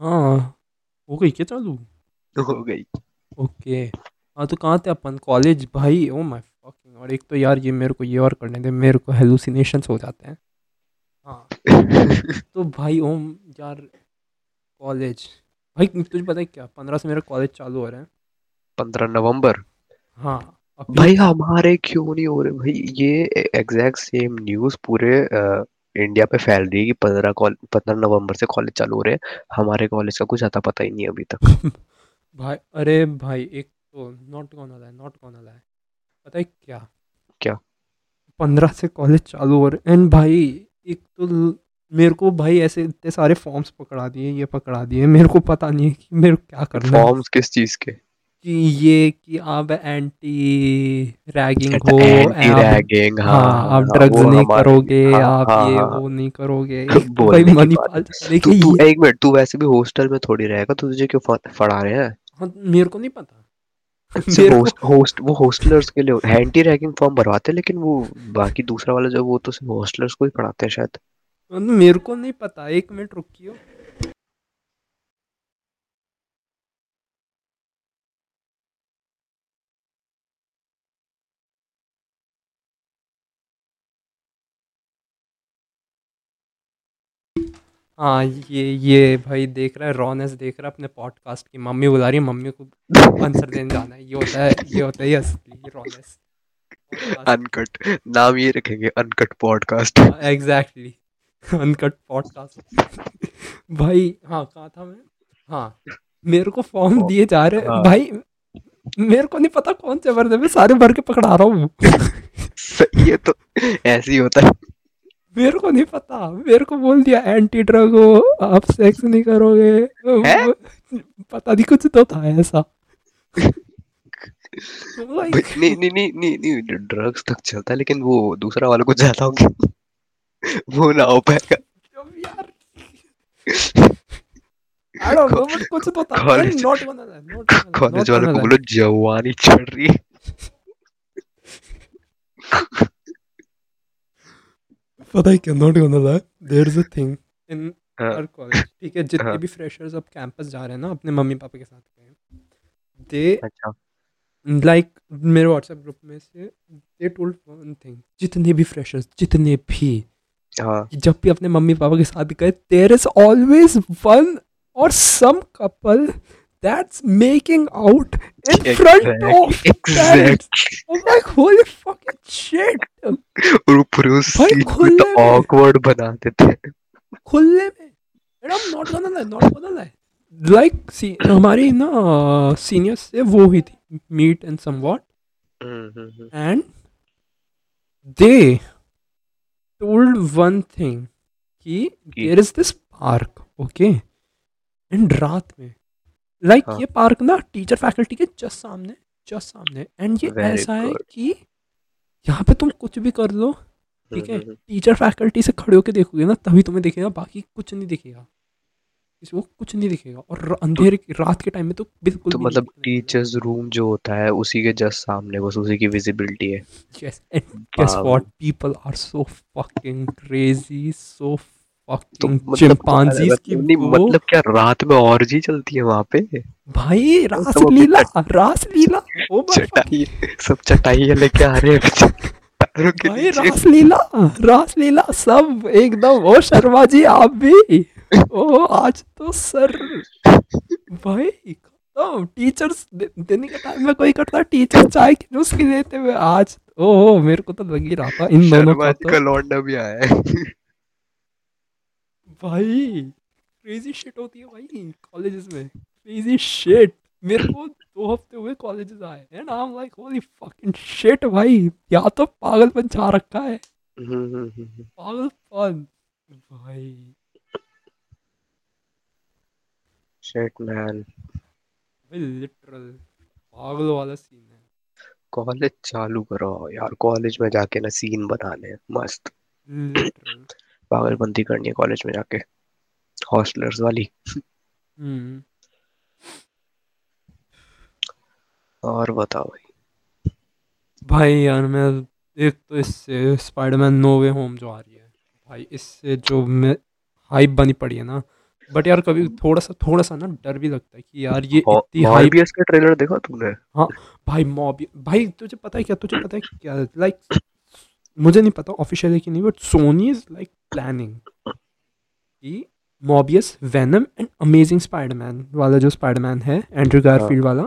हाँ हो। गई क्या चालू? हो गई। ओके। हाँ तो कहाँ थे अपन? कॉलेज? भाई ओ माय फकिंग और एक तो यार ये मेरे को ये और करने दे मेरे को हेलुसिनेशंस हो जाते हैं। हाँ। तो भाई ओम यार कॉलेज। भाई तुझे पता है क्या? पंद्रह से मेरा कॉलेज चालू हो रहा है। पंद्रह नवंबर। हाँ भाई हमारे क्यों नहीं हो रहे? भाई ये एग्जैक्ट सेम न्यूज़ पूरे अ, इंडिया पे फैल रही है कि पंद्रह पंद्रह नवंबर से कॉलेज चालू हो रहे हैं। हमारे कॉलेज का कुछ आता पता ही नहीं अभी तक। भाई अरे भाई एक तो नॉट कौन वाला है नॉट कौन वाला है पता है क्या? क्या? पंद्रह से कॉलेज चालू हो रहे एंड भाई एक तो मेरे को भाई ऐसे इतने सारे फॉर्म्स पकड़ा दिए ये पकड़ा दिए। मेरे को पता नहीं है कि मेरे को क्या करना है। फॉर्म्स किस चीज़ कि? ये कि आप एंटी रैगिंग हो एंटी रैगिंग हाँ हाँ आप हाँ, ड्रग्स वो नहीं करोगे हाँ आप हाँ ये हाँ। वो नहीं करोगे। भाई की चले तू तू एक मिनट तू वैसे भी हॉस्टल में थोड़ी रहेगा तो तुझे क्यों फड़ा रहे हैं? हाँ मेरे को नहीं पता। को होस्ट होस्ट वो हॉस्टलर्स के लिए एंटी रैगिंग फॉर्म भरवाते हैं लेकिन वो बाकी दूसरा वाला जो वो तो सिर्फ़ हॉस्टलर्स को ही पढ़ाते हैं शायद। मेरे को नहीं पता एक मिनट रुकियो। हाँ ये ये भाई देख रहा है रॉनेस देख रहा है अपने पॉडकास्ट की। मम्मी बुला रही है मम्मी को आंसर देने जाना है। ये होता है ये होता है असली रॉनेस अनकट नाम ये रखेंगे uncut podcast exactly uncut podcast भाई हाँ कहाँ था मैं? हाँ मेरे को फॉर्म दिए जा रहे हाँ। भाई मेरे को नहीं पता कौन से भर दे मैं सारे भर के पकड़ा रहा हूँ। ये तो ऐसे ही होता है। मेरे को नहीं पता। मेरे को बोल दिया एंटी ड्रग हो आप सेक्स नहीं करोगे। है? पता नहीं कुछ तो था ऐसा। भाई नहीं नहीं नहीं नहीं नहीं ड्रग्स तक चलता है लेकिन वो दूसरा वाला कुछ ज़्यादा हो गया वो ना हो पाएगा। कुछ तो था। College not gonna not college वाले को बोलो जवानी चढ़ रही है। पता है क्या? Not gonna lie there is a thing in हाँ। आवर कॉलेज ठीक है? जितने हाँ भी फ्रेशर्स अब कैंपस जा रहे हैं ना अपने मम्मी पापा के साथ गए दे अच्छा। लाइक मेरे व्हाट्सएप ग्रुप में से दे टोल्ड वन थिंग जितने भी फ्रेशर्स जितने भी हाँ। जब भी अपने मम्मी पापा के साथ गए देर इज़ ऑलवेज वन और some couple making out in front exactly of parents exactly I'm like holy fucking shit और वो पूरे उस सीन को में awkward बना देते हैं खुले में and I'm not gonna lie not gonna lie like सी हमारी ना सीनियर्स से वो हुई थी हम्म, हम्म, हम्म, and they told one thing कि कि there is this park okay and रात में लाइक हाँ। ये पार्क ना टीचर फैकल्टी के जस्ट सामने जस्ट सामने। एंड ये ऐसा है कि यहाँ पे तुम कुछ भी कर लो ठीक है? हम्म, टीचर फैकल्टी से खड़े होके देखोगे ना तभी तुम्हें दिखेगा बाकी कुछ नहीं दिखेगा। को कुछ नहीं दिखेगा। और अंधेरे की रात के टाइम में तो बिल्कुल तो मतलब टीचर्स रूम जो होता है उसी के जस्ट सामने बस उसी की विजिबिलिटी है। Yes, and guess वाह what? People are so fucking crazy, तो मतलब मतलब मतलब क्या रात में ऑर्जी चलती है वहाँ पे? भाई रास लीला रास लीला ओ चटाई सब चटाई लेके आ रहे हैं भाई रास लीला रास लीला सब एकदम ओ शर्मा जी आप भी। ओ आज तो सर भाई खत्म। टीचर्स दिन के टाइम में कोई करता टीचर चाय की नुस्खी देते हुए आज। ओ मेरे को तो लग ही रहा था इन दोनों का जी तो। का लौंडा भी आया है। भाई क्रेजी शिट होती है भाई कॉलेजेस में। क्रेजी शिट मेरे को दो हफ़्ते हुए कॉलेजेस आए and I am like holy fucking shit भाई या तो पागलपन छा रखा है। पागलपन भाई। शिट मैन भाई लिटरल पागल वाला सीन है। कॉलेज चालू करो यार कॉलेज में जाके ना सीन बनाने हैं, मस्त। पागलबंदी करनी है कॉलेज में जाके। हॉस्टलर्स वाली। हम्म। और बताओ भाई। भाई यार मैं एक तो इससे स्पाइडरमैन नो वे होम जो आ रही है भाई इससे जो मैं हाइप बनी पड़ी है ना। बट यार कभी थोड़ा सा थोड़ा सा ना डर भी लगता है कि यार ये इतनी हाइप मॉर्बियस का ट्रेलर देखा तूने हाँ भाई मॉब भाई तुझे पता है क्या? तुझे पता है क्या? लाइक मुझे नहीं पता ऑफिशियली कि नहीं but Sony is like planning कि Morbius Venom and amazing Spiderman वाला जो स्पाइडरमैन है एंड्रू गारफील्ड वाला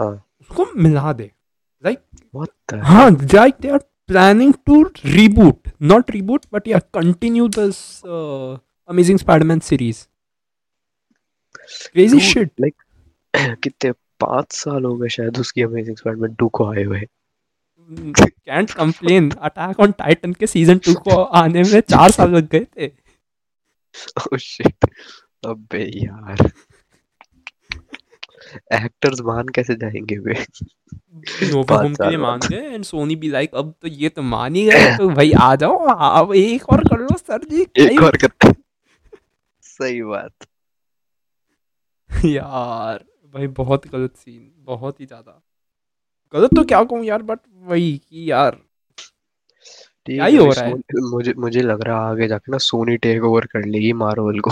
हाँ। उसको मिला दे। लाइक हाँ like they are planning to reboot not reboot but yeah continue this uh, amazing spider-man series. Crazy like कितने पाँच साल हो गए शायद उसकी अमेजिंग स्पाइडरमैन 2 को आए हुए। Can't complain. Attack on Titan के सीज़न टू को आने में चार साल लग गए थे। शिट अबे यार। एक्टर्स मान कैसे जाएँगे वे? पाँच होम के लिए मान गए एंड सोनी भी लाइक अब तो ये तो मान ही गए तो भाई आ जाओ अब एक और कर लो सर जी एक और करते सही बात। यार भाई बहुत गलत सीन बहुत ही ज़्यादा। गलत तो क्या कहूँ यार बट वही कि यार क्या ही हो रहा है? मुझे मुझे लग रहा है आगे जाके ना सोनी टेक ओवर कर लेगी मार्वल को।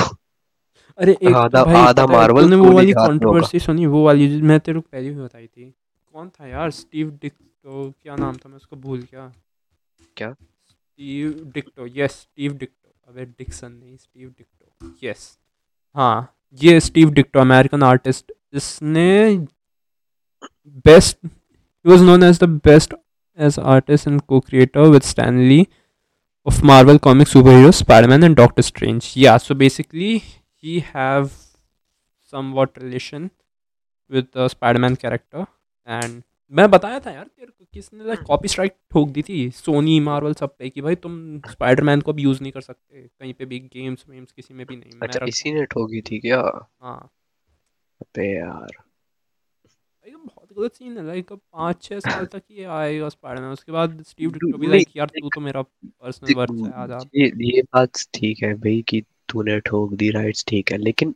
अरे एक आधा- तो भाई आधा पता है, वो वाली। कंट्रोवर्सी सुनी? वो वाली मैं तेरे को पहले भी बताई थी। कौन था यार? स्टीव डिक्टो क्या नाम था? मैं उसको भूल गया। क्या? Steve Ditko yes Steve Ditko. अबे डिक्सन नहीं स्टीव डिक्टो। यस हाँ ये स्टीव डिक्टो अमेरिकन आर्टिस्ट इसने best he was known as the best as artist and co-creator with Stan Lee of Marvel comic superheroes Spider-Man and Doctor Strange. Yeah, so basically he have somewhat relation with the Spider-Man character and मैं बताया था यार तेरे को किसने like copy strike ठोक दी थी Soni Marvel सब पे कि भाई तुम स्पाइडरमैन को अब यूज़ नहीं कर सकते कहीं पे भी गेम्स वेम्स किसी में भी नहीं अच्छा मेरा इसी ने ठोकी थी क्या हाँ अबे यार ये बहुत गलत सीन है लाइक अब पाँच छः साल तक ये आएगा स्पाइडरमैन उसके बाद स्टीव डिक्टो भी लाइक यार तू तो मेरा पर्सनल वर्थ है आ जा। ये ये बात ठीक है भाई कि तूने ठोक दी राइट्स ठीक है लेकिन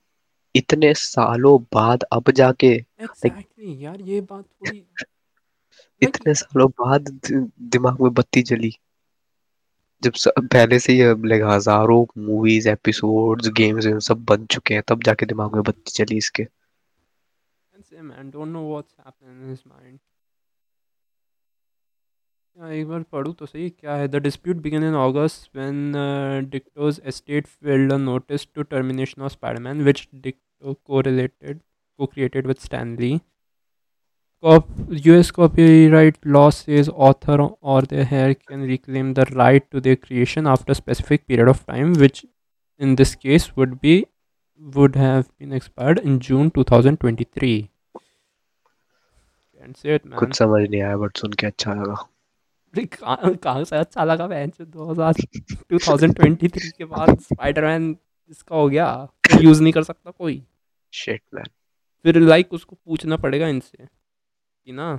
इतने सालों बाद अब जाके एग्जैक्टली यार ये बात थोड़ी इतने सालों बाद दिमाग में बत्ती जली। जब स, पहले से ही लाइक हज़ारों मूवीज़ एपिसोड्स गेम्स सब बन चुके हैं तब जाके दिमाग में बत्ती चली इसके। can say man don't know what's happening in his mind yeah, एक बार पढ़ूँ तो सही क्या है the dispute began in August when Dictos estate filed a notice to termination of Spider-Man which Dicto co-related co-created with Stan Lee Cop- US copyright law says author or their heir can reclaim the right to their creation after a specific period of time which in this case would be would have been expired in June 2023 can't say it man. कुछ समझ नहीं आया but सुन के अच्छा लगा। कहाँ से अच्छा लगा बहन चो 2000 2023 के बाद स्पाइडरमैन इसका हो गया। यूज़ नहीं कर सकता कोई। शिट मैन फिर लाइक उसको पूछना पड़ेगा इनसे कि ना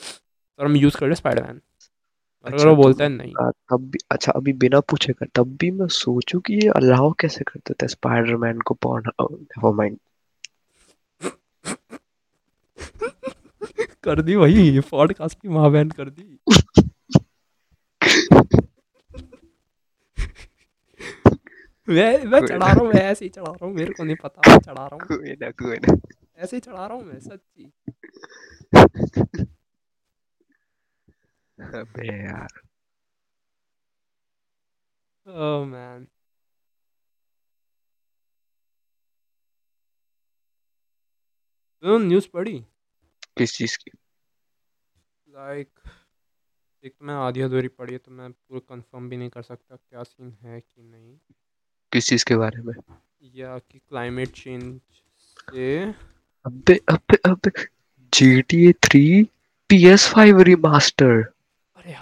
सर हम यूज़ कर रहे स्पाइडरमैन अगर अच्छा, वो बोलता है नहीं। आ, तब भी अच्छा अभी बिना पूछे कर तब भी मैं सोचूं कि ये अलाउ कैसे कर देता है स्पाइडरमैन को पॉर्न नेवर माइंड कर दी वही पॉडकास्ट की माँ बहन कर दी। मैं मैं चढ़ा रहा हूँ मैं ऐसे ही चढ़ा रहा हूँ मेरे को नहीं पता मैं चढ़ा रहा हूँ। ऐसे ही चढ़ा रहा हूँ मैं सच्ची। अबे यार ओह मैन तो न्यूज़ पढ़ी किस चीज़ की? लाइक एक तो मैं आधी अधूरी पढ़ी है तो मैं पूरा कंफर्म भी नहीं कर सकता क्या सीन है कि नहीं। किस चीज़ के बारे में? या कि क्लाइमेट चेंज से अबे अबे अबे GTA 3 PS5 रिमास्टर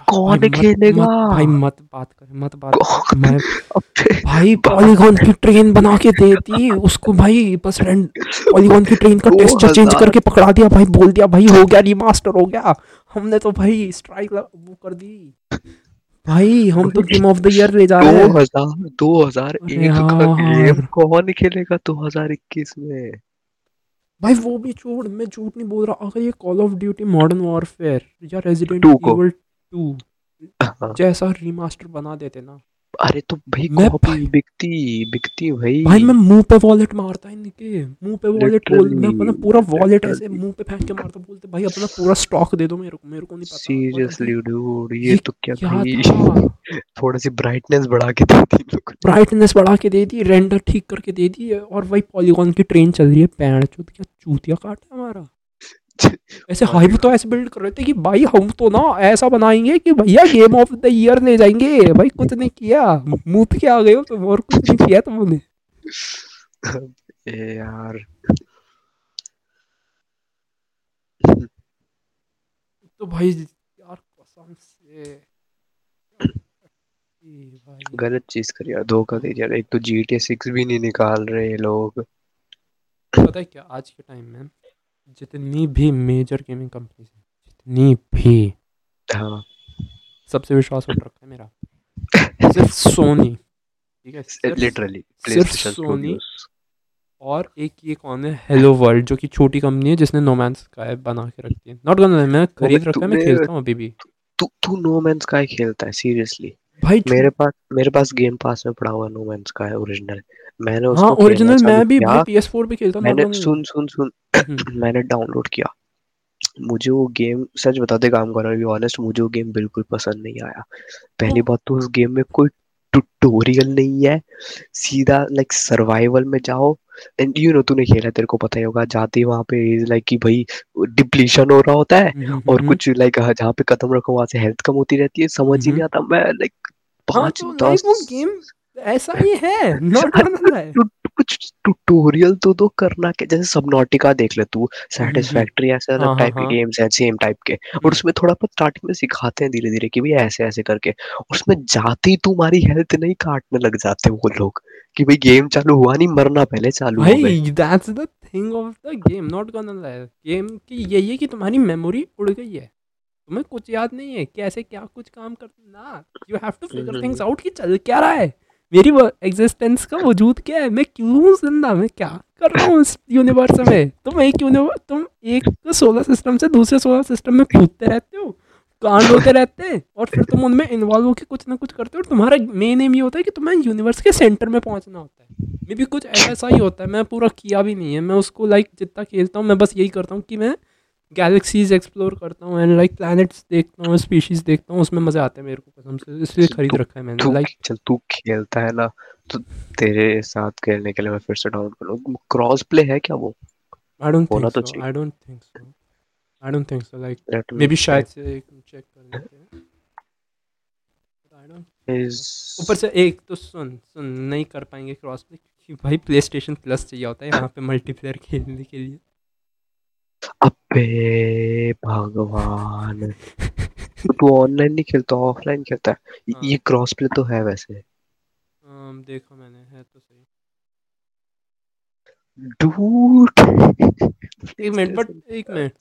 कौन भाई खेलेगा? मत, भाई मत बात कर मत बात कर। मैं भाई पॉलीगॉन की ट्रेन बना के दे दी उसको भाई बस रेंड पॉलीगॉन की ट्रेन का दो टेक्सचर चेंज करके पकड़ा दिया भाई बोल दिया भाई हो गया रिमास्टर हो गया। हमने तो भाई स्ट्राइक वो कर दी। भाई हम तो गेम ऑफ़ द ईयर ले जा रहे दो हैं हज़ार दो हज़ार एक का गेम कौन खेलेगा दो हज़ार इक्कीस में? भाई वो भी छोड़ मैं झूठ नहीं बोल रहा। अगर ये call of duty modern warfare या रेजिडेंट इवल 2 हाँ, जैसा रिमास्टर बना देते ना। अरे तो भाई मैं कॉपी भाई बिकती बिकती भाई। भाई मैं मुँह पे वॉलेट मारता इनके मुँह पे वॉलेट बोल मैं अपना पूरा वॉलेट ऐसे मुँह पे फेंक के मारता बोलते भाई अपना पूरा स्टॉक दे दो मेरे को मेरे को नहीं पता। सीरियसली डूड ये ये तो क्या क्या भाई? था? थोड़ा सी ब्राइटनेस बढ़ा के दे दी ब्राइटनेस बढ़ा के दे दी रेंडर ठीक करके दे दी और वही पॉलीगॉन की ट्रेन चल रही है पैर चूत क्या चूतिया काटा हमारा। ऐसे हाइप तो ऐसे बिल्ड कर रहे थे कि भाई हम तो ना ऐसा बनाएँगे कि भैया गेम ऑफ़ द ईयर ले जाएँगे। भाई कुछ नहीं किया। मुँह के आ गए हो तुम और कुछ नहीं किया तुमने। यार। तो भाई यार कसम से। गलत चीज़ कर यार धोखा दे यार एक तो जी टी सिक्स भी नहीं निकाल रहे ये लोग। पता है क्या आज के टाइम में? जितनी भी मेजर गेमिंग कंपनीज़ हैं जितनी भी। हाँ। सबसे विश्वास उठ रखा है मेरा। सिर्फ़ सोनी ठीक है? सिर्फ़ लिटरली सिर्फ़ सोनी और एक ये कौन है? हेलो वर्ल्ड जो कि छोटी कंपनी है जिसने नोमैन स्काई बना के रखी है। नॉट गन मैं खरीद रखा है मैं खेलता हूँ अभी भी। तू तू नो मैन स्काई खेलता है सीरियसली भाई मेरे पास मेरे पास गेम पास में पड़ा हुआ नो मैन स्काई ओरिजिनल मैंने हाँ उसको खेलना ओरिजिनल मैं भी भाई पी एस फोर पे खेलता हूँ मैंने सुन सुन सुन। मैंने डाउनलोड किया। मुझे वो गेम सच बताते काम कर रहा ऑनेस्ट मुझे वो गेम बिल्कुल पसंद नहीं आया। पहली बात तो उस गेम में कोई ट्यूटोरियल नहीं है। सीधा लाइक सर्वाइवल में जाओ। एंड यू नो तूने खेला तेरे को पता ही होगा जाते ही वहाँ पे लाइक कि भाई डिप्लीशन हो रहा होता है और कुछ लाइक जहाँ पे कदम रखो वहाँ से हेल्थ कम होती रहती है। समझ ही नहीं आता। मैं लाइक हाँ पाँच तो दस। वो गेम ऐसा ही है। नॉट है कुछ ट्यूटोरियल तो दो करना के जैसे सबनॉटिका देख ले तू हम्म, हम्म, सैटिस्फैक्ट्री ऐसे हाँ अलग हाँ टाइप के हाँ गेम्स हैं सेम टाइप के। और हम्म, उसमें थोड़ा बहुत स्टार्टिंग में सिखाते हैं धीरे धीरे कि भाई ऐसे ऐसे करके। और उसमें जाते ही तुम्हारी हेल्थ नहीं काटने लग जाते वो लोग कि भाई गेम चालू हुआ नहीं मरना पहले चालू हो भाई that's the thing of the game not gun game की यही है कि तुम्हारी मेमोरी उड़ गई है। तुम्हें कुछ याद नहीं है? कैसे क्या कुछ काम कर? ना you have to figure things out कि चल क्या रहा है? मेरी एग्जिस्टेंस का वजूद क्या है? मैं क्यों हूँ ज़िंदा? मैं क्या कर रहा हूँ इस यूनिवर्स में? तुम एक यूनिवर्स तुम एक सोलर सिस्टम से दूसरे सोलर सिस्टम में कूदते रहते हो कांड होते रहते हैं और फिर तुम उनमें इन्वॉल्व होकर कुछ ना कुछ करते हो और तुम्हारा मेन एम ये होता है कि तुम्हें यूनिवर्स के सेंटर में पहुँचना होता है। मे भी कुछ ऐसा ही होता है मैं पूरा किया भी नहीं है मैं उसको लाइक जितना खेलता हूँ मैं बस यही करता हूँ कि मैं गैलेक्सीज एक्सप्लोर करता हूँ एंड लाइक प्लैनेट्स देखता हूँ स्पीशीज देखता हूँ उसमें मज़े आते हैं मेरे को कसम से इसलिए खरीद रखा है मैंने लाइक चल तू खेलता है ना तो तेरे साथ खेलने के लिए मैं फिर से डाउनलोड करूँ। क्रॉस प्ले है क्या वो? आई डोंट होना थिंक तो सो चाहिए। I don't think so I don't think so like maybe शायद से चेक कर लेते हैं। ऊपर से एक तो सुन सुन नहीं कर पाएँगे क्रॉस प्ले क्योंकि भाई प्ले स्टेशन प्लस चाहिए होता है यहाँ पे मल्टीप्लेयर खेलने के लिए। अबे भगवान। तो तू ऑनलाइन नहीं खेलता ऑफलाइन खेलता है? हाँ। ये क्रॉस प्ले तो है वैसे। um, देखा मैंने है तो सही। डूड एक मिनट बट एक मिनट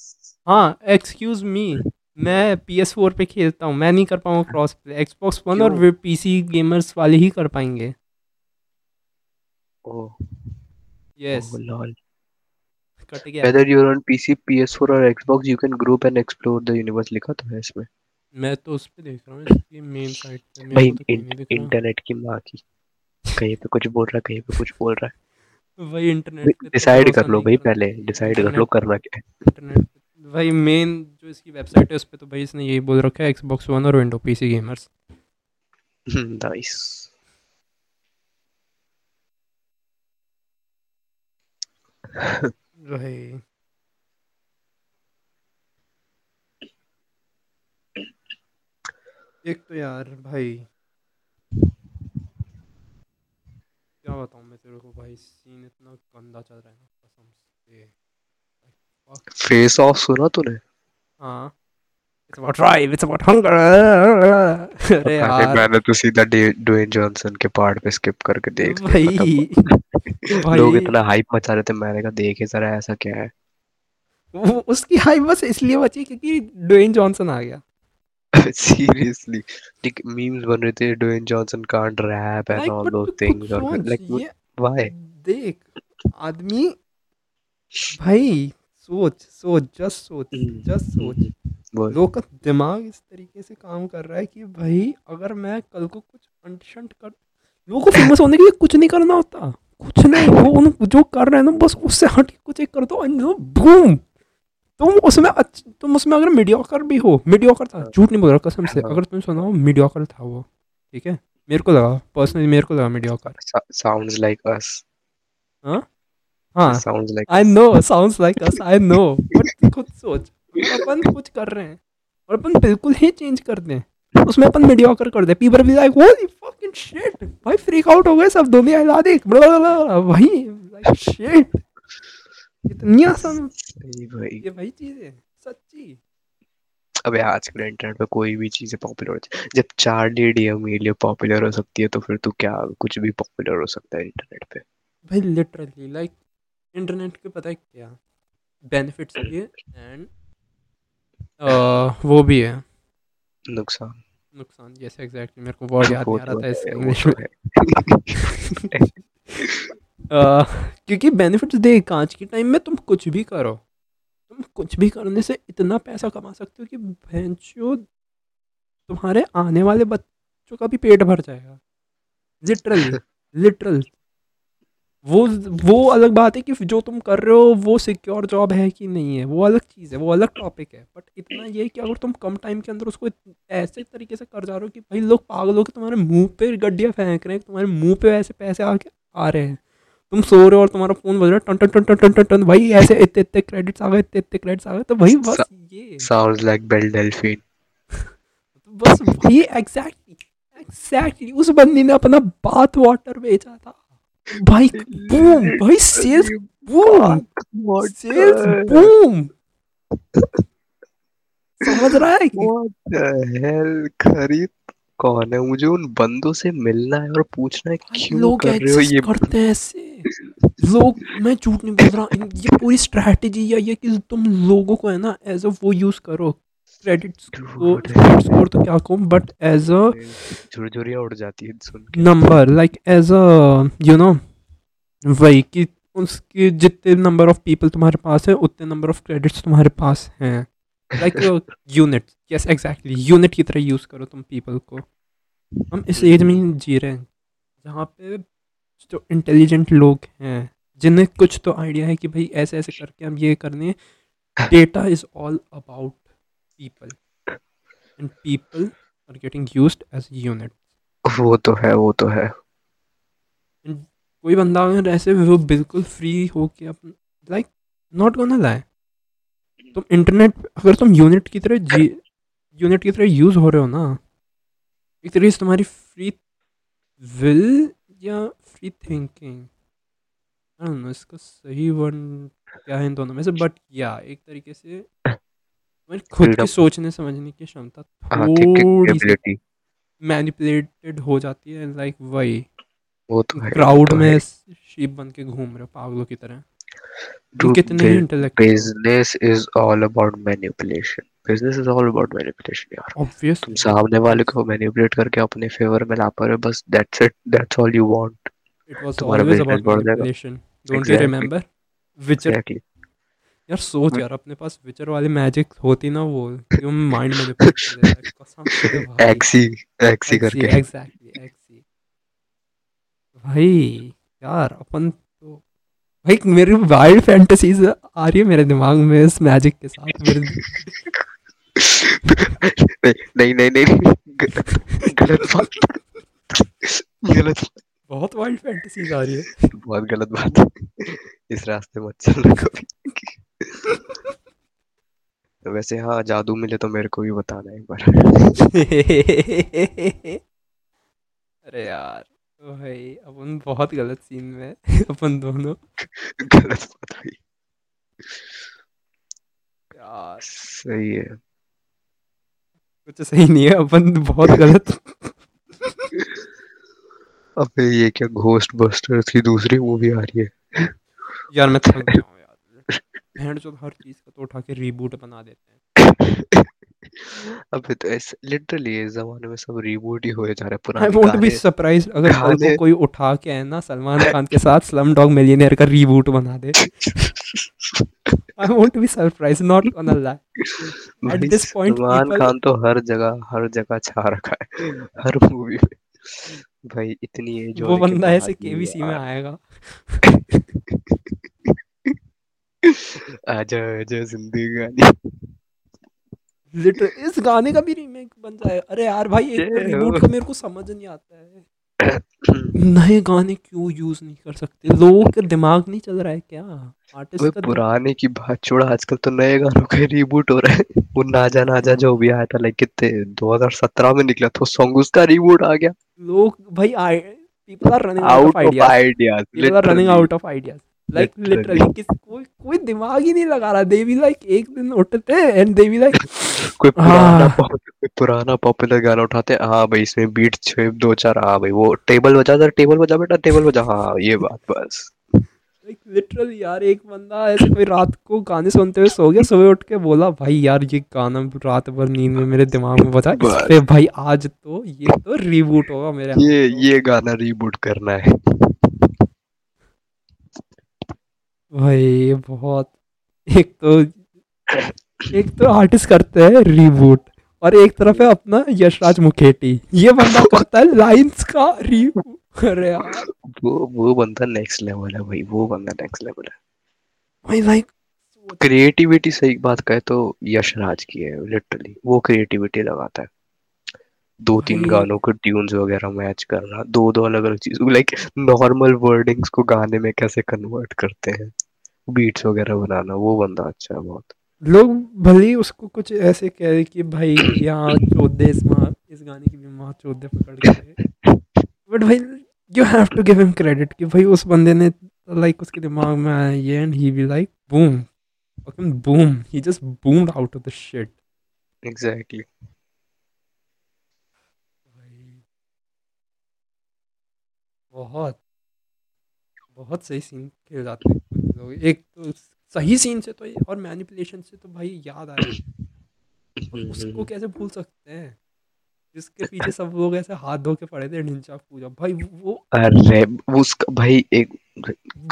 हाँ एक्सक्यूज मी मैं पी एस फोर पे खेलता हूँ मैं नहीं कर पाऊँगा क्रॉस प्ले एक्सबॉक्स वन और पी सी गेमर्स वाले ही कर पाएँगे। ओह। यस लॉल कट गया। Whether you're on PC PS4 और Xbox you can group and explore the universe लिखा तो है इसमें। मैं तो उस पे देख रहा हूँ इसकी मेन साइट पे भाई तो इंटरनेट की माँ की। कहीं पे कुछ बोल रहा है कहीं पे कुछ बोल रहा भाई इंटरनेट है तो डिसाइड कर लो भाई पहले डिसाइड कर लो करना क्या इंटरनेट पे भाई मेन जो इसकी वेबसाइट है उस पे तो भाई इसने यही बोल रखा है एक्सबॉक्स वन और विंडो पी सी गेमर्स है भाई एक तो यार भाई क्या बताऊँ मैं तेरे को भाई सीन इतना गंदा चल रहा है ना कसम से। फेस ऑफ़ सुना तूने? हाँ। It's about drive, it's about hunger. अरे अरे यार। मैंने तो सीधा ड्वेन जॉनसन के पार्ट पे स्किप करके देख लिया भाई लोग भाई। इतना हाइप मचा रहे थे मैंने कहा देखे जरा ऐसा क्या है? वो उसकी हाइप बस इसलिए बची क्योंकि ड्वेन जॉनसन आ गया। सीरियसली लाइक मीम्स बन रहे थे Dwayne Johnson can't rap and all those things और लाइक व्हाई देख आदमी भाई सोच सोच जस्ट सोच जस्ट सोच। बोल लोग का दिमाग इस तरीके से काम कर रहा है कि भाई अगर मैं कल को कुछ स्टंट शंट कर लोगों को फ़ेमस होने के लिए कुछ नहीं करना होता। कुछ नहीं वो उन जो कर रहे हैं ना बस उससे हट के कुछ एक कर दो बूम तुम उसमें अच्छ- तुम उसमें अगर मीडियोकर भी हो मीडियोकर था झूठ नहीं बोल रहा कसम से हाँ। अगर तुम सुना हो मीडियोकर था वो ठीक है? मेरे को लगा पर्सनली मेरे को लगा मीडियोकर sounds like us हाँ? sounds like I know sounds like us I know but खुद सोच। अपन कुछ कर रहे हैं और अपन बिल्कुल ही चेंज कर दें। उसमें अपन मीडियोकर कर दे। People be like holy fucking shit भाई फ्रीक आउट हो गए सब दुनिया हिला दी। भाई लाइक शिट इतनी आसान सही भाई। ये वही चीज़ है सच्ची। अबे आजकल इंटरनेट पे कोई भी चीज़ें पॉपुलर हो जाए। जब चार्ली डिएमएलियो पॉपुलर हो सकती है तो फिर तू क्या कुछ भी पॉपुलर हो सकता है इंटरनेट पे? भाई लिटरली लाइक इंटरनेट के पता है क्या? बेनिफिट्स भी है एंड वो भी है। नुकसान। नुकसान जैसे एग्जैक्टली मेरे को वर्ड याद नहीं आ रहा था इसका इंग्लिश में क्योंकि बेनिफिट्स देख आज के टाइम में तुम कुछ भी करो। तुम कुछ भी करने से इतना पैसा कमा सकते हो कि भैंसो तुम्हारे आने वाले बच्चों का भी पेट भर जाएगा। लिटरल लिटरल वो वो अलग बात है कि जो तुम कर रहे हो वो सिक्योर जॉब है कि नहीं है? वो अलग चीज़ है वो अलग टॉपिक है। बट इतना ये है कि अगर तुम कम टाइम के अंदर उसको ऐसे तरीके से कर जा रहे हो कि भाई लोग पागल हो के तुम्हारे मुँह पे गड्डियाँ फेंक रहे हैं तुम्हारे मुँह पे ऐसे पैसे आके आ रहे हैं। तुम सो रहे हो और तुम्हारा फ़ोन बज रहा है टन टन टन टन टन टन टन भाई ऐसे इतने इतने क्रेडिट्स आ गए इतने इतने क्रेडिट्स आ गए तो भाई बस ये। like Belle Delphine. तो बस वही एग्जैक्टली एग्जैक्टली उस बंदी ने अपना बाथ वाटर बेचा था। भाई बूम भाई सेल्स बूम सेल्स बूम समझ रहा है कि? hell खरीद कौन है? मुझे उन बंदों से मिलना है और पूछना है क्यों लोग कर रहे हो ये? करते हैं ऐसे। लोग मैं झूठ नहीं बोल रहा ये पूरी स्ट्रैटेजी या ये कि तुम लोगों को है ना एज अ वो यूज़ करो। क्रेडिट स्कोर तो क्या कहूँ बट एज अ झुरझुरियाँ उड़ जाती है सुन number like as a you know वही कि उसके जितने नंबर ऑफ़ पीपल तुम्हारे पास है उतने नंबर ऑफ़ क्रेडिट्स तुम्हारे पास हैं। Like unit yes exactly unit की तरह यूज़ करो तुम पीपल को। हम इस एज में जी रहे हैं जहाँ पे जो इंटेलिजेंट लोग हैं जिन्हें कुछ तो आइडिया है कि भाई ऐसे ऐसे करके हम ये करने data is all about people and people are getting used as unit वो तो है वो तो है। कोई बंदा अगर ऐसे वो बिल्कुल फ्री हो के अपन लाइक नॉट गोना लाए तुम इंटरनेट अगर तुम यूनिट की तरह जी यूनिट की तरह यूज़ हो रहे हो ना एक तरीके से तुम्हारी फ्री विल या फ्री थिंकिंग इसका सही वर्ड क्या है इन दोनों में से बट या एक तरीके से तुम्हारी खुद की सोचने समझने की क्षमता हाँ थोड़ी सी मैनिपुलेटेड हो जाती है लाइक वही। वो तो है क्राउड तो में शीप बन के घूम रहे हो पागलों की तरह। कितने intellect business is all about manipulation. Business is all about manipulation यार ऑब्वियस तुम सामने वाले को मैनिपुलेट करके अपने फेवर में ला पा रहे हो बस that's it that's all you want it was always about manipulation don't you remember witcher यार सोच यार अपने पास विचर वाली मैजिक होती ना वो कि हम माइंड कसम एक्सी एक्सी करके। एग्जैक्टली एक्सी भाई यार अपन तो भाई मेरी वाइल्ड फैंटेसीज आ रही है मेरे दिमाग में इस मैजिक के साथ मेरे नहीं नहीं नहीं नहीं गलत गलत बात। गलत बहुत वाइल्ड फैंटेसीज आ रही है। बहुत गलत बात। इस रास्ते मत चलना कभी। वैसे हाँ जादू मिले तो मेरे को भी बताना एक बार। अरे यार भाई अपन बहुत गलत सीन में अपन दोनों। गलत बात हुई। यार। सही है। कुछ सही नहीं है अपन बहुत गलत। अबे ये क्या घोस्ट बस्टर्स की दूसरी मूवी आ रही है? यार मैं थक गया हूँ। भेड़ जो हर चीज़ का तो उठा के रीबूट बना देते हैं। अबे तो ऐसे लिटरली इस जमाने में सब रीबूट ही हुए जा रहे हैं आई वोंट बी सरप्राइज़ अगर कल को कोई उठा के है ना सलमान खान के साथ स्लम डॉग मिलियनेयर का रीबूट बना दे। I won't be surprise not gonna lie भाई this point, सलमान खान तो हर जगह हर जगह छा रखा है हर मूवी में। भाई इतनी एज वो बंदा ऐसे भी केबीसी में आएगा। आजा आजा जिंदगानी लिटर इस गाने का भी रीमेक बन जाए। अरे यार भाई एक तो रिबूट का मेरे को समझ नहीं आता है। नए गाने क्यों यूज़ नहीं कर सकते? लोगों का दिमाग नहीं चल रहा है क्या? आर्टिस्ट का पुराने की बात छोड़ा आजकल तो नए गानों का रीबूट हो रहा है। वो नाजा नाजा जो भी आया था लाइक कितने 2017 में निकला था सॉन्ग उसका रीबूट आ गया। लोग भाई people are running out of ideas people are running out of ideas like literally किस कोई कोई दिमाग ही नहीं लगा रहा। दे भी लाइक एक दिन उठते एंड दे भी लाइक कोई पुराना। कोई पुराना पॉपुलर गाना उठाते हैं। भाई इसमें बीट छे दो चार हाँ भाई वो टेबल बजा था टेबल बजा बेटा टेबल बजा। हाँ ये बात बस। लाइक लिटरली यार एक बंदा ऐसे कोई रात को गाने सुनते हुए सो गया सुबह उठ के बोला भाई यार ये गाना रात भर नींद में मेरे दिमाग में बजा इस पे भाई आज तो ये तो रीबूट होगा मेरे ये। ये गाना रीबूट करना है। भाई बहुत एक तो एक तो आर्टिस्ट करते हैं रीबूट और एक तरफ़ है अपना यशराज मुखेटी ये बंदा करता है लाइंस का रीबूट अरे यार। वो वो बंदा नेक्स्ट लेवल है भाई वो बंदा नेक्स्ट लेवल है। भाई लाइक क्रिएटिविटी सही बात कहे तो यशराज की है लिटरली वो क्रिएटिविटी लगाता है। दो तीन गानों को ट्यून्स वगैरह मैच करना दो दो अलग अलग चीज़ लाइक नॉर्मल वर्डिंग्स को गाने में कैसे कन्वर्ट करते हैं। बीट्स वगैरह बनाना वो बंदा अच्छा है बहुत। लोग भले ही उसको कुछ ऐसे कह रहे कि भाई यहाँ चौदह इस माँ इस गाने की भी माँ चौदह पकड़ के बट भाई you have to give him credit कि भाई उस बंदे ने लाइक उसके दिमाग में आया ये and he be like boom fucking boom he just boomed out of the shit exactly बहुत बहुत सही सीन खेल जाते हैं। लोग एक तो सही सीन से तो ये और मैनिपुलेशन से तो भाई याद आया उसको कैसे भूल सकते हैं? जिसके पीछे सब लोग ऐसे हाथ धो के पड़े थे ढिंचा पूजा। भाई वो अरे उसका भाई एक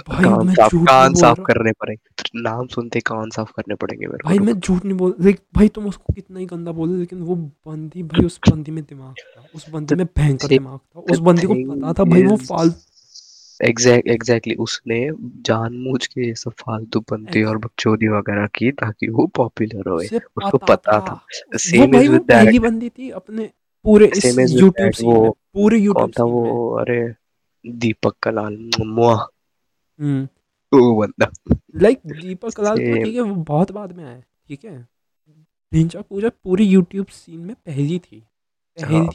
भाई कान मैं साफ़ झूठ कान साफ़ करने पड़ेंगे नाम सुनते कान साफ़ करने पड़ेंगे मेरे भाई तो। मैं झूठ नहीं बोल देख भाई तुम उसको कितना ही गंदा बोले लेकिन वो बंदी भाई उस बंदी में दिमाग था उस बंदी में भयंकर दिमाग था उस बंदी को पता था भाई वो is- फाल एग्जैक्ट एग्जैक्टली उसने जानबूझ के ये सब फालतू बंदी और बकचोदी वगैरह की ताकि वो पॉपुलर होए। उसको पता था। वो Same भाई is वो पहली बंदी थी अपने पूरे इस यूट्यूब वो पूरे कौन यूट्यूब था वो? अरे दीपक कलाल मुआ। हम्म। वो बंदा। लाइक दीपक कलाल तो ठीक है वो बहुत बाद में आया ठीक है? ढिंचा पूजा पूरी यूट्यूब सीन में पहली थी। पहली हाँ,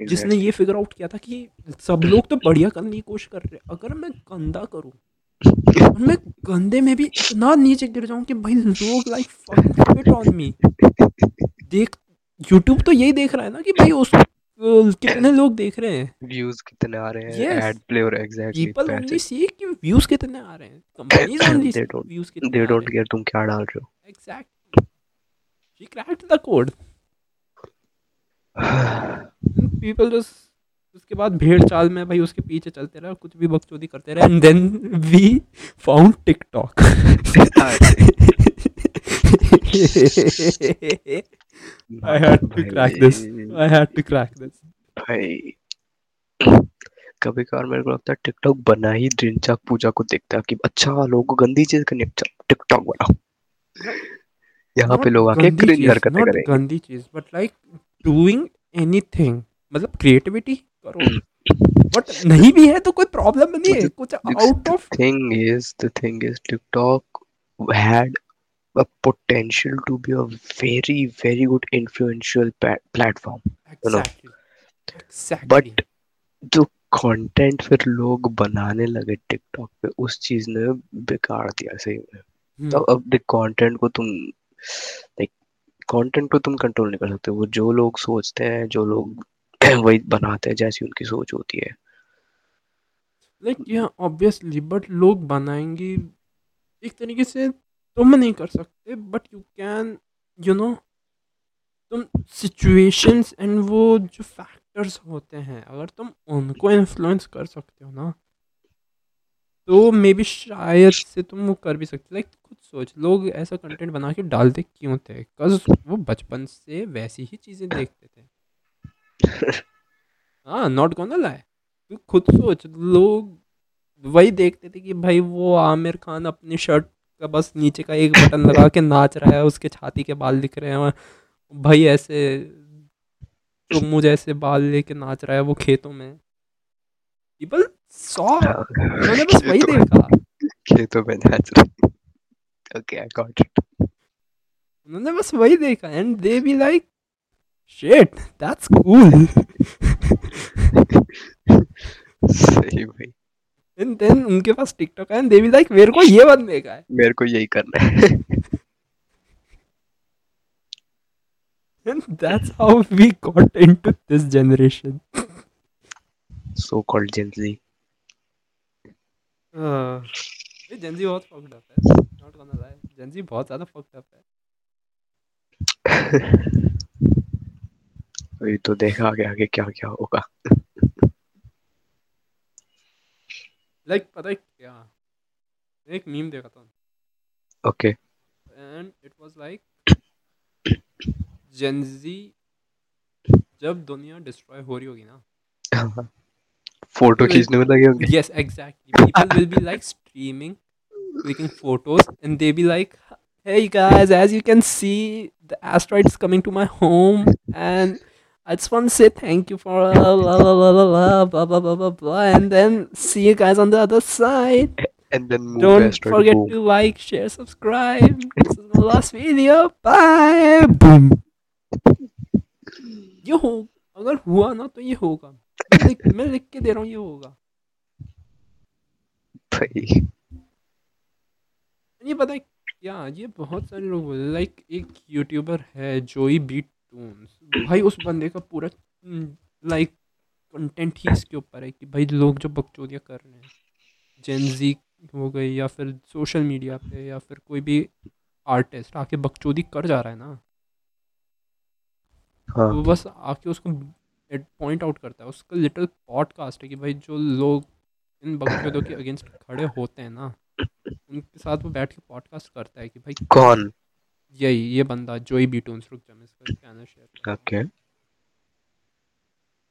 जिसने ये फिगर आउट किया था कि सब लोग तो बढ़िया करने की कोशिश कर रहे हैं। अगर मैं गंदा करूँ और मैं गंदे में भी इतना नीचे गिर जाऊँ कि भाई लोग लाइक फक ऑन मी देख यूट्यूब तो यही देख रहा है ना कि भाई उस कितने लोग देख रहे हैं। व्यूज़ कितने आ रहे हैं. एड प्ले और एग्जैक्टली पीपल ओनली सी कि व्यूज़ कितने आ रहे हैं। कंपनीज़ ओनली व्यूज़ कितने दे डोंट केयर तुम क्या डाल रहे हैं। Exactly she cracked the code people just उसके बाद भेड़ चाल में भाई उसके पीछे चलते रहे कुछ भी बकचोदी करते रहे। And then we found TikTok I had to crack this. I had to crack this. भाई। कभी कभार मेरे को लगता है टिकटॉक बना ही ड्रिंचाक पूजा को देखता है कि अच्छा लोगों को गंदी चीज़ करनी टिकटॉक बनाओ यहाँ पे लोग आके क्रिंज हरकतें करेंगे। गंदी चीज़ बट लाइक डूइंग एनीथिंग मतलब क्रिएटिविटी करो। बट नहीं भी है तो कोई प्रॉब्लम नहीं है। कुछ out of thing is the thing is TikTok had a potential to be a very very good influential pa- platform know. Exactly exactly but जो कंटेंट फिर लोग बनाने लगे टिकटॉक पे उस चीज़ ने बिगाड़ दिया सही में। तो अब कंटेंट को तुम लाइक कंटेंट को तुम कंट्रोल नहीं कर सकते। वो जो लोग सोचते हैं, जो लोग वही बनाते हैं, जैसी उनकी सोच होती है। लाइक या ऑब्वियसली बट लोग बनाएँगे एक तरीके से तुम नहीं कर सकते but you can you know तुम सिचुएशंस एंड वो जो फैक्टर्स होते हैं, अगर तुम उनको इन्फ्लुएंस कर सकते हो ना तो मे बी शायद से तुम वो कर भी सकते लाइक खुद सोच। लोग ऐसा कंटेंट बना के डालते क्यों थे बिकॉज़ वो बचपन से वैसी ही चीज़ें देखते थे। हाँ नॉट गोना लाई तू खुद सोच। लोग वही देखते थे कि भाई वो आमिर खान अपनी शर्ट का बस नीचे का एक बटन लगा के नाच रहा है उसके छाती के बाल दिख रहे हैं भाई ऐसे चुम्मू जैसे बाल लेके नाच रहा है वो खेतों में। पीपल सॉ उन्होंने बस वही देखा खेतों तो में नाच रहे ओके आई गॉट इट उन्होंने बस वही देखा and they be like shit that's cool सही भाई। एंड देन उनके पास टिकटॉक है एंड दे बी लाइक मेरे को ये बनने का है. मेरे को यही करना है। And that's how we got into this generation so called Gen Z ये जेंजी बहुत फक्ड अप है not gonna lie Gen Z बहुत ज़्यादा फक्ड अप है। अभी तो देखा आगे आगे क्या क्या होगा। लाइक like, पता है क्या? मैं एक मीम देखा था। Okay and it was like Gen Z जब दुनिया डिस्ट्रॉय हो रही होगी ना फोटो खींचने में लगे होंगे। Yes exactly people will be like streaming clicking photos and they be like hey guys as you can see the asteroid is coming to my home and i just want to say thank you for uh, la la la la blah blah blah blah blah and then see you guys on the other side. And then don't forget to like share subscribe. This is the last video. Bye. Boom. ये हो अगर हुआ ना तो ये होगा। लिख, मैं लिख के दे रहा हूँ ये होगा भाई ये पता है क्या ये बहुत सारे लोग लाइक एक यूट्यूबर है जोई बीट टून्स भाई उस बंदे का पूरा लाइक कंटेंट ही इसके ऊपर है कि भाई लोग जो बकचोदियाँ कर रहे हैं जेंजी हो गई या फिर सोशल मीडिया पे या फिर कोई भी आर्टिस्ट आके बकचोदी कर जा रहा है ना हाँ वो बस आके उसको पॉइंट आउट करता है उसका लिटिल पॉडकास्ट है कि भाई जो लोग इन बकचोदों के अगेंस्ट खड़े होते हैं ना उनके साथ वो बैठ के पॉडकास्ट करता है कि भाई कौन? यही ये बंदा जोई बीटून्स रुक जा मैं इसका चैनल शेयर ओके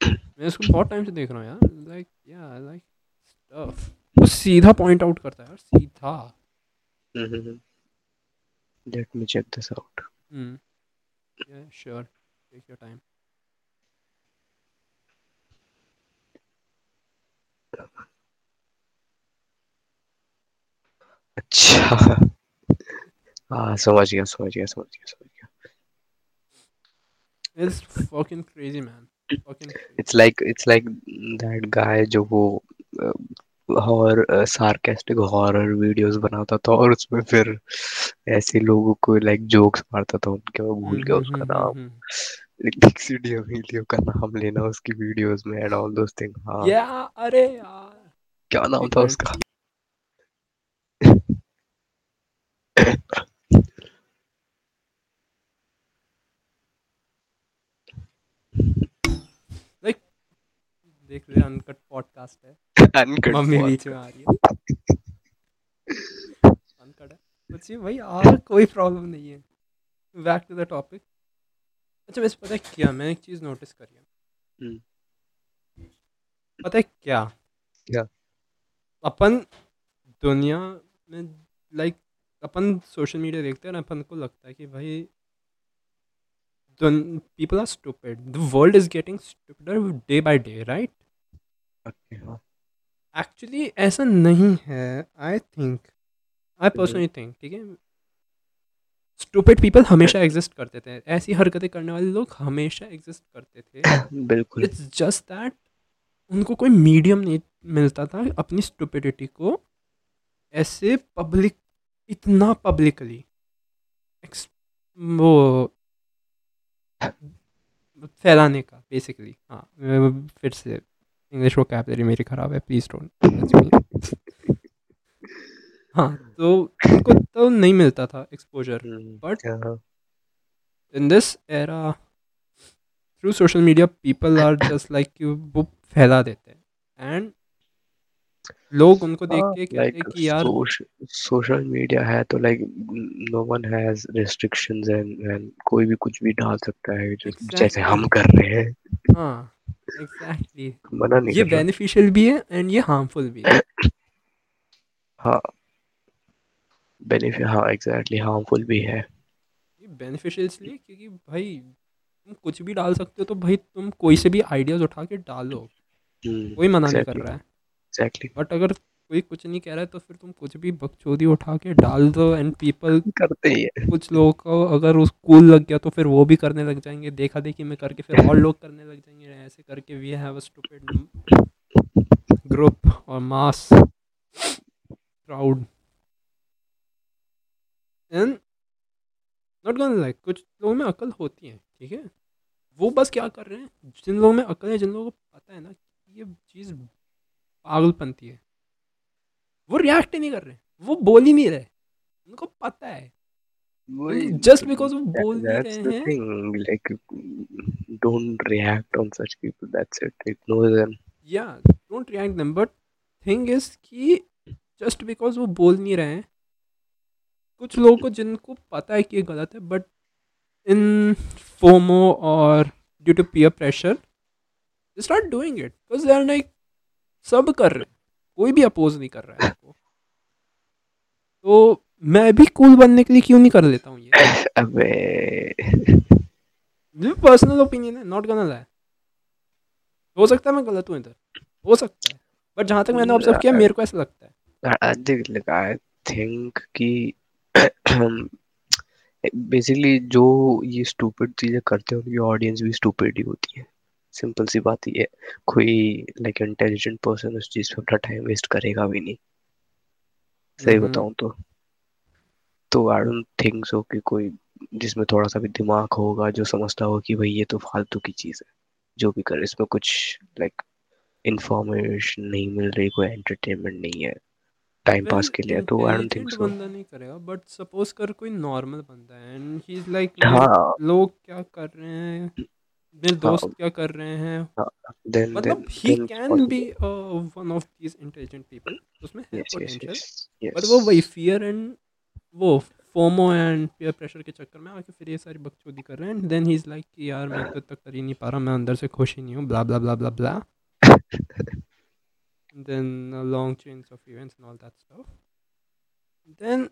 मैं इसको बहुत टाइम से देख रहा हूँ यार लाइक या लाइक स्टफ़ वो सीधा पॉइंट आउट करता है यार सीधा। Let me check this out hmm. Yeah sure take your time अच्छा। हाँ समझ गया समझ गया समझ गया समझ गया। It's fucking crazy man fucking it's like it's like that guy जो वो हॉर सार्केस्टिक हॉरर वीडियोस बनाता था और उसमें फिर ऐसे लोगों को लाइक जोक्स मारता था उनके मैं भूल गया उसका नाम। डिक्सिडियो वीडियो का नाम लेना उसकी वीडियोस में एंड ऑल दोस थिंग हाँ। या अरे यार। क्या नाम था उसका? लाइक देख रहे अनकट पॉडकास्ट है। अनकट मम्मी बीच में आ रही है। अनकट है। ही भाई और कोई प्रॉब्लम नहीं है। बैक टू द टॉपिक अच्छा वैसे पता है क्या? मैंने एक चीज़ नोटिस करी है। हम्म। पता है क्या? क्या? अपन दुनिया में लाइक अपन सोशल मीडिया देखते हैं ना अपन को लगता है कि भाई people are world is getting stupider day by day right? Okay हाँ। एक्चुअली ऐसा नहीं है I think I personally think ठीक है? स्टूपिड पीपल हमेशा एग्जिस्ट करते थे। ऐसी हरकतें करने वाले लोग हमेशा एग्जिस्ट करते थे। बिल्कुल। इट्स जस्ट दैट उनको कोई मीडियम नहीं मिलता था अपनी स्टुपिडिटी को ऐसे पब्लिक इतना पब्लिकली वो फैलाने का बेसिकली हाँ फिर से इंग्लिश वोकैबलरी मेरी ख़राब है प्लीज़ डोंट हाँ तो उनको तो नहीं मिलता था एक्सपोजर हाँ in this era through social media people are just like you वो फैला देते हैं। एंड लोग उनको देख के कहते हैं कि यार सोशल मीडिया है तो like no one has restrictions and and कोई भी कुछ भी डाल सकता है Exactly. जैसे हम कर रहे हैं। हाँ एग्जैक्टली मना नहीं ये बेनिफिशियल भी है एंड ये हार्मफुल भी है। हाँ। बेनिफिट हाँ एग्जैक्टली हार्मफुल भी है। बेनिफिशियल इसलिए क्योंकि भाई तुम कुछ भी डाल सकते हो तो भाई तुम कोई से भी आइडियाज़ उठा के डालो। कोई मना नहीं कर रहा है। एग्जैक्टली बट अगर कोई कुछ नहीं कह रहा है तो फिर तुम कुछ भी बकचोदी उठा के डाल दो एंड पीपल करते ही है। कुछ लोगों को अगर उस कूल लग गया तो फिर वो भी करने लग जाएँगे। देखा देखी में करके फिर और लोग करने लग जाएँगे। ऐसे करके we have a stupid group और mass crowd and not gonna like कुछ लोगों में अकल होती है ठीक है? वो बस क्या कर रहे हैं जिन लोगों में अकल है जिन लोगों को पता है ना कि ये चीज़ पागलपंती है। वो रिएक्ट ही नहीं कर रहे वो बोल ही नहीं रहे उनको पता है। just because वो बोल नहीं रहे the हैं like don't react on such people that's it ignore them या don't react them but thing is कि जस्ट बिकॉज़ वो बोल नहीं रहे हैं कुछ लोगों को जिनको पता है कि ये गलत है बट इन फोमो और due to peer pressure start doing it because they are like सब कर रहे हैं कोई भी अपोज नहीं कर रहा है इसको तो मैं भी कूल बनने के लिए क्यों नहीं कर लेता हूँ ये? अबे। पर्सनल ओपिनियन है नॉट गना लाई हो सकता है मैं गलत हूँ इधर हो सकता है बट जहाँ तक मैंने ऑब्ज़र्व किया मेरे को ऐसा लगता है। I think कि बेसिकली जो ये स्टूपिड चीज़ें करते हैं उनकी ऑडियंस भी स्टूपिड ही होती है। सिंपल सी बात ही है। कोई लाइक इंटेलिजेंट पर्सन उस चीज़ पे अपना टाइम वेस्ट करेगा भी नहीं। सही हम्म। बताऊँ तो। तो आई डोंट थिंक सो कि कोई जिसमें थोड़ा सा भी दिमाग होगा जो समझता होगा कि भाई ये तो फालतू की चीज़ है। जो भी करे इसमें कुछ लाइक like, इंफॉर्मेशन नहीं मिल रही कोई एंटरटेनमेंट नहीं है। टाइम पास के लिए तो आई डोंट थिंक सो बंदा नहीं करेगा बट सपोज़ कर कोई नॉर्मल बंदा है एंड ही इज़ लाइक हाँ। लोग क्या कर रहे हैं? मेरे दोस्त हाँ क्या कर रहे हैं? देन मतलब he can be one of these intelligent people उसमें है पोटेंशियल बट वो वही फियर एंड वो फोमो एंड पीयर प्रेशर के चक्कर में आके फिर ये सारी बकचोदी कर रहे हैं and then he is like कि यार मैं तो तक कर ही नहीं पा रहा मैं अंदर से खुश ही नहीं हूँ blah blah blah blah blah then a long chains of events and all that stuff then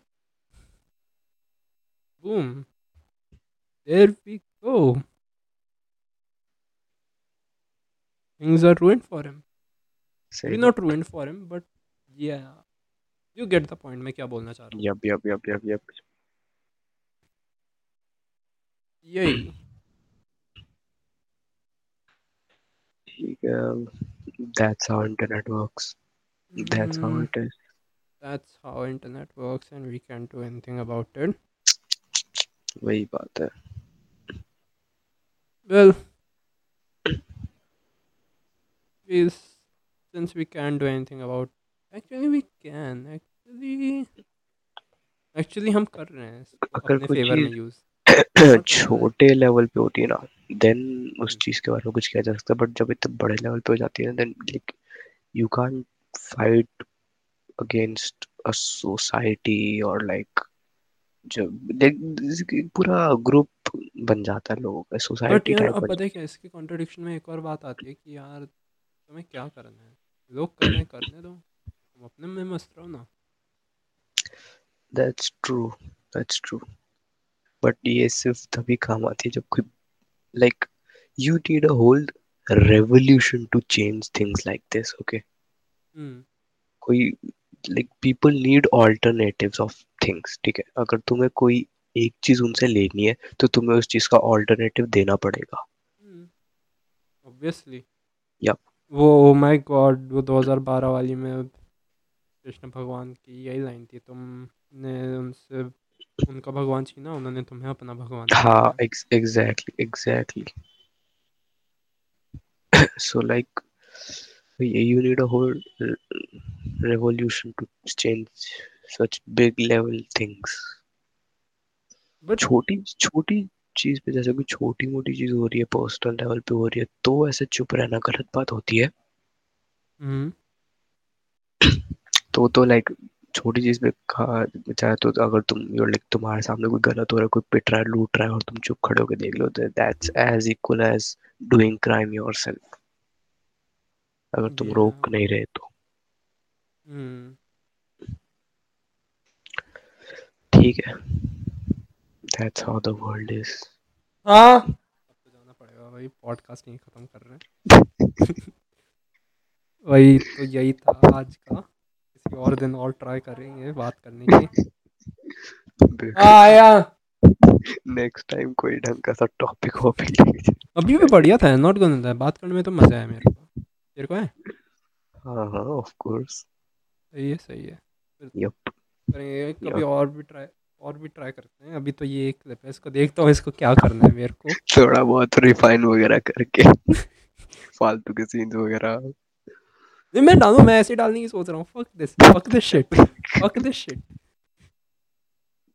boom there we go things are ruined for him सही maybe not ruined for him but yeah you get the point मैं क्या बोलना चाह रहा हूँ yup yup yup yup yup यही ठीक है that's how internet works that's how Mm, it is that's how internet works and we can't do anything about it वही बात है well we since we can't do anything about actually we can actually actually हम कर रहे हैं इसको अगर अपने कोई फेवर में चीज यूज छोटे लेवल पे होती है ना देन उस चीज़ के बारे में कुछ किया जा सकता है बट जब इतने बड़े लेवल पे हो जाती है ना then like you can't fight against a society और लाइक जब पूरा ग्रुप बन जाता है लोगों का सोसाइटी टाइप अब पता है क्या इसके कॉन्ट्रडिक्शन में एक और बात आती है कि यार तुम्हें क्या करना है? लोग कर रहे हैं करने दो। तुम अपने में मस्त रहो ना। That's true that's true but ये सिर्फ़ तभी काम आती है जब कोई like you need a whole revolution to change things like this okay? Hmm कोई like people need alternatives of things ठीक है? अगर तुम्हें कोई एक चीज़ उनसे लेनी है तो तुम्हें उस चीज़ का ऑल्टरनेटिव देना पड़ेगा। Obviously Yup. वो ओ माय गॉड वो 2012 वाली में कृष्ण भगवान की यही लाइन थी तुमने उनसे उनका भगवान छीना उन्होंने तुम्हें अपना भगवान हाँ। Exactly exactly so like you need a whole revolution to change such big level things. But छोटी छोटी चीज़ पे जैसे कोई छोटी मोटी चीज़ हो रही है पर्सनल लेवल पे हो रही है तो ऐसे चुप रहना गलत बात होती है। हम्म। तो तो लाइक छोटी चीज़ पे कहा चाहे तो अगर तुम like तुम्हारे सामने कोई गलत हो रहा है कोई पिट रहा है लूट रहा है और तुम चुप खड़े होकर देख लो that's as equal as doing crime yourself अगर तुम Yeah. रोक नहीं रहे तो। हम्म ठीक है। That's how the world is हाँ। अब तो जाना पड़ेगा भाई पॉडकास्ट नहीं खत्म कर रहे हैं। वही तो यही था आज का। किसी और दिन और ट्राई करेंगे बात करने की। आया। नेक्स्ट टाइम कोई ढंग का सा टॉपिक हो भी अभी भी बढ़िया था नॉट गंदा है बात करने में तो मज़ा आया मेरे को। तेरे को है? हाँ हाँ ऑफ़ कोर्स सही है सही है। यप करेंगे कभी और भी ट्राई और भी ट्राई करते हैं। अभी तो ये एक क्लिप है इसको देखता हूँ इसको क्या करना है मेरे को। थोड़ा बहुत रिफाइन वगैरह करके। फालतू के सीन्स वगैरह। मैं डालू मैं ऐसे डालने की सोच रहा हूँ। Fuck this fuck this shit fuck this shit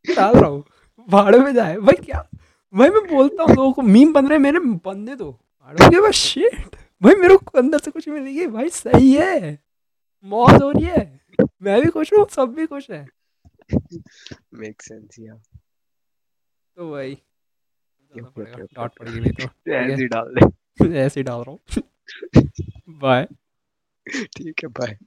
डाल रहा हूँ भाड़े में जाए। भाई क्या? भाई मैं बोलता हूँ लोगों को मीम बन रहे मेरे बनने दो। भाड़े में बस शिट भाई मेरे को अंदर से कुछ मिलेगी भाई सही है। मौज हो रही है। मैं भी खुश हूँ सब भी खुश है। मेक सेंस या तो भाई डांट पड़ेगी नहीं तो ऐसे ही डाल दे। ऐसे ही डाल रहा हूँ। बाय ठीक है बाय